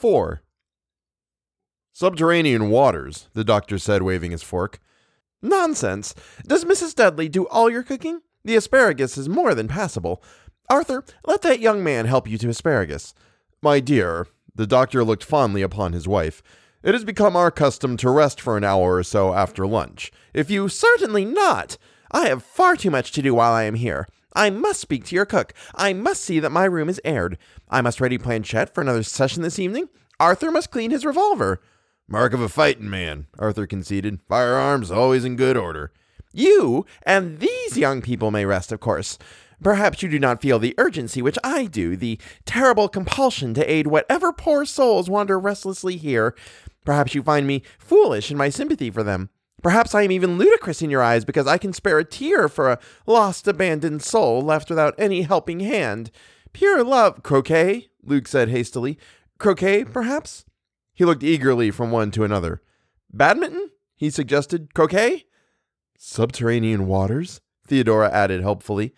4. Subterranean waters, the doctor said, waving his fork. Nonsense. Does Mrs. Dudley do all your cooking? The asparagus is more than passable. Arthur, let that young man help you to asparagus. My dear, the doctor looked fondly upon his wife. It has become our custom to rest for an hour or so after lunch. If you certainly not. I have far too much to do while I am here. I must speak to your cook. I must see that my room is aired. I must ready Planchette for another session this evening. Arthur must clean his revolver. Mark of a fighting man, Arthur conceded. Firearms always in good order. You and these young people may rest, of course. Perhaps you do not feel the urgency which I do, the terrible compulsion to aid whatever poor souls wander restlessly here. Perhaps you find me foolish in my sympathy for them. Perhaps I am even ludicrous in your eyes because I can spare a tear for a lost, abandoned soul left without any helping hand. Pure love, croquet, Luke said hastily. Croquet, perhaps? He looked eagerly from one to another. Badminton? he suggested. Croquet? Subterranean waters? Theodora added helpfully.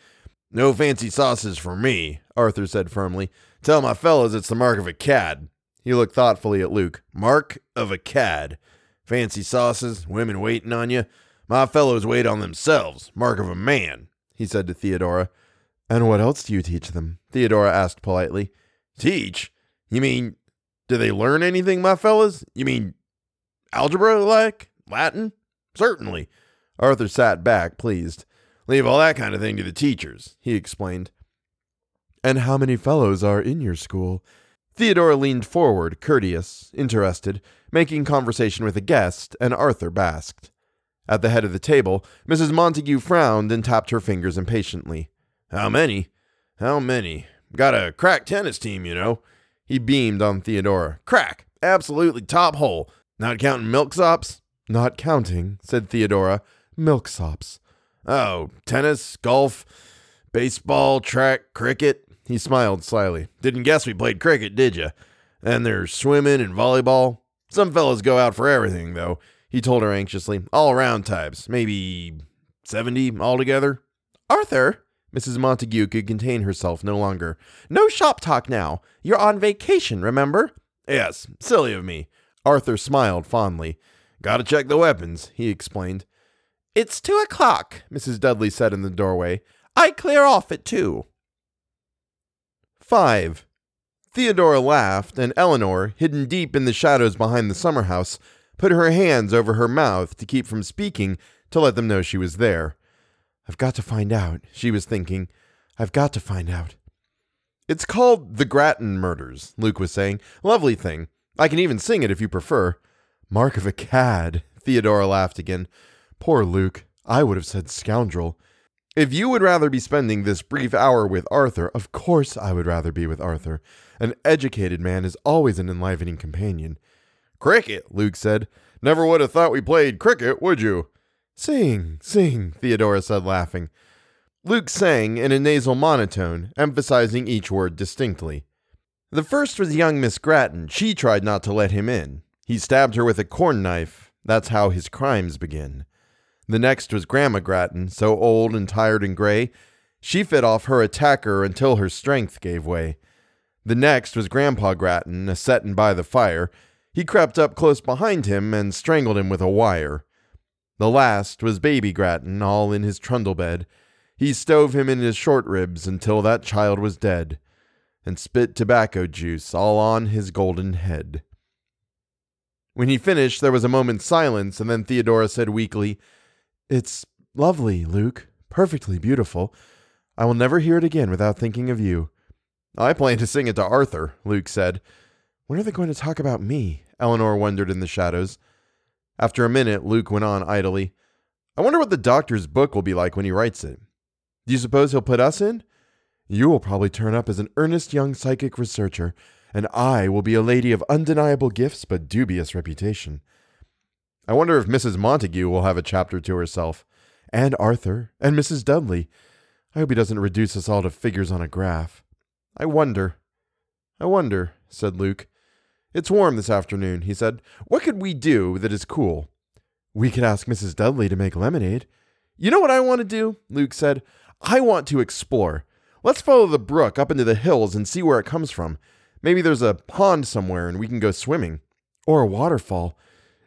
No fancy sauces for me, Arthur said firmly. Tell my fellows it's the mark of a cad. He looked thoughtfully at Luke. Mark of a cad. Fancy sauces, women waiting on you. My fellows wait on themselves. Mark of a man, he said to Theodora. And what else do you teach them? Theodora asked politely. Teach? You mean, do they learn anything, my fellows? You mean algebra, like? Latin? Certainly. Arthur sat back, pleased. Leave all that kind of thing to the teachers, he explained. And how many fellows are in your school? Theodora leaned forward, courteous, interested, making conversation with a guest, and Arthur basked. At the head of the table, Mrs. Montague frowned and tapped her fingers impatiently. How many? How many? Got a crack tennis team, you know. He beamed on Theodora. Crack! Absolutely top hole. Not counting milksops? Not counting, said Theodora. Milksops. Oh, tennis, golf, baseball, track, cricket. He smiled slyly. Didn't guess we played cricket, did you? And there's swimming and volleyball. Some fellows go out for everything, though, he told her anxiously. All around types. Maybe 70 altogether. Arthur, Mrs. Montague could contain herself no longer. No shop talk now. You're on vacation, remember? Yes, silly of me. Arthur smiled fondly. Gotta check the weapons, he explained. It's two o'clock, Mrs. Dudley said in the doorway. I clear off at two. Five. Theodora laughed, and Eleanor, hidden deep in the shadows behind the summer house, put her hands over her mouth to keep from speaking to let them know she was there. I've got to find out, she was thinking. I've got to find out. It's called The Grattan Murders, Luke was saying. Lovely thing. I can even sing it if you prefer. Mark of a cad, Theodora laughed again. Poor Luke. I would have said scoundrel. If you would rather be spending this brief hour with Arthur, of course I would rather be with Arthur. An educated man is always an enlivening companion. Cricket, Luke said. Never would have thought we played cricket, would you? Sing, sing, Theodora said, laughing. Luke sang in a nasal monotone, emphasizing each word distinctly. The first was young Miss Grattan. She tried not to let him in. He stabbed her with a corn knife. That's how his crimes begin. The next was Grandma Grattan, so old and tired and gray. She fed off her attacker until her strength gave way. The next was Grandpa Grattan, a settin' by the fire. He crept up close behind him and strangled him with a wire. The last was Baby Grattan, all in his trundle bed. He stove him in his short ribs until that child was dead, and spit tobacco juice all on his golden head. When he finished, there was a moment's silence, and then Theodora said weakly, it's lovely, Luke. Perfectly beautiful. I will never hear it again without thinking of you. I plan to sing it to Arthur, Luke said. When are they going to talk about me? Eleanor wondered in the shadows. After a minute, Luke went on idly. I wonder what the doctor's book will be like when he writes it. Do you suppose he'll put us in? You will probably turn up as an earnest young psychic researcher, and I will be a lady of undeniable gifts but dubious reputation. I wonder if Mrs. Montague will have a chapter to herself. And Arthur, and Mrs. Dudley. I hope he doesn't reduce us all to figures on a graph. I wonder. I wonder, said Luke. It's warm this afternoon, he said. What could we do that is cool? We could ask Mrs. Dudley to make lemonade. You know what I want to do? Luke said. I want to explore. Let's follow the brook up into the hills and see where it comes from. Maybe there's a pond somewhere and we can go swimming. Or a waterfall.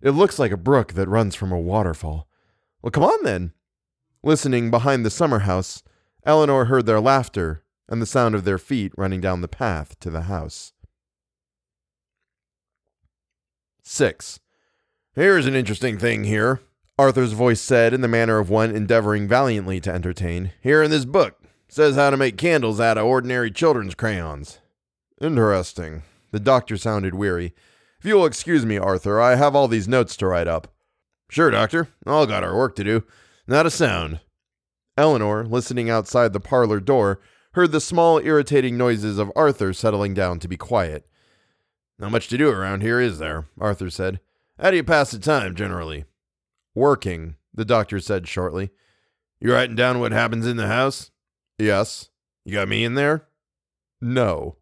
It looks like a brook that runs from a waterfall. Well, come on then. Listening behind the summer house, Eleanor heard their laughter and the sound of their feet running down the path to the house. 6. Here's an interesting thing here, Arthur's voice said in the manner of one endeavoring valiantly to entertain. Here in this book says how to make candles out of ordinary children's crayons. Interesting. The doctor sounded weary. If you'll excuse me, Arthur, I have all these notes to write up. Sure, Doctor. All got our work to do. Not a sound. Eleanor, listening outside the parlor door, heard the small, irritating noises of Arthur settling down to be quiet. Not much to do around here, is there? Arthur said. How do you pass the time, generally? Working, the doctor said shortly. You writing down what happens in the house? Yes. You got me in there? No.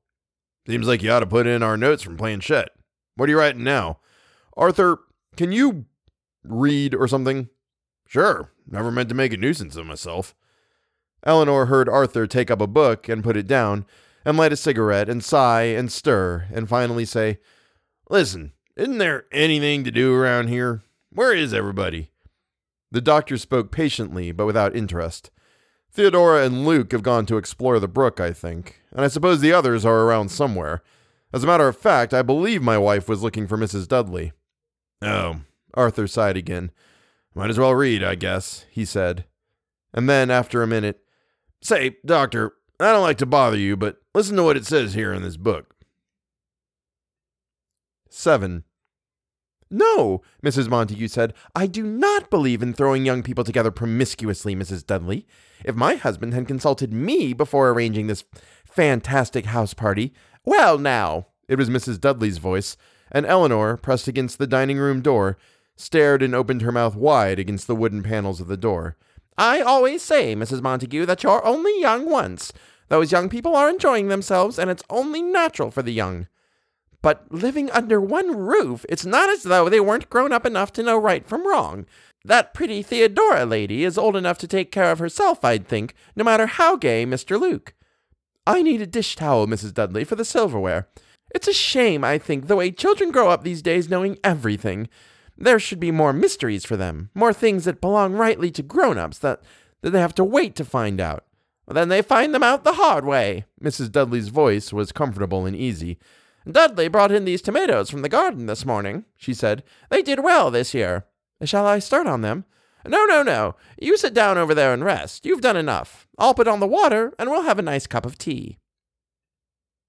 Seems like you ought to put in our notes from planchette. What are you writing now? Arthur, can you read or something? Sure. Never meant to make a nuisance of myself. Eleanor heard Arthur take up a book and put it down, and light a cigarette and sigh and stir, and finally say, Listen, isn't there anything to do around here? Where is everybody? The doctor spoke patiently, but without interest. Theodora and Luke have gone to explore the brook, I think, and I suppose the others are around somewhere. As a matter of fact, I believe my wife was looking for Mrs. Dudley. Oh, Arthur sighed again. Might as well read, I guess, he said. And then, after a minute, Say, Doctor, I don't like to bother you, but listen to what it says here in this book. 7. No, Mrs. Montague said, I do not believe in throwing young people together promiscuously, Mrs. Dudley. If my husband had consulted me before arranging this fantastic house party, well, now, it was Mrs. Dudley's voice, and Eleanor, pressed against the dining room door, stared and opened her mouth wide against the wooden panels of the door. I always say, Mrs. Montague, that you're only young once. Those young people are enjoying themselves, and it's only natural for the young. But living under one roof, it's not as though they weren't grown up enough to know right from wrong. That pretty Theodora lady is old enough to take care of herself, I'd think, no matter how gay Mr. Luke. I need a dish towel, Mrs. Dudley, for the silverware. It's a shame, I think, the way children grow up these days knowing everything. There should be more mysteries for them, more things that belong rightly to grown ups that, that they have to wait to find out. then they find them out the hard way. Mrs. Dudley's voice was comfortable and easy. Dudley brought in these tomatoes from the garden this morning, she said. They did well this year. Shall I start on them? No, no, no. You sit down over there and rest. You've done enough. I'll put on the water, and we'll have a nice cup of tea.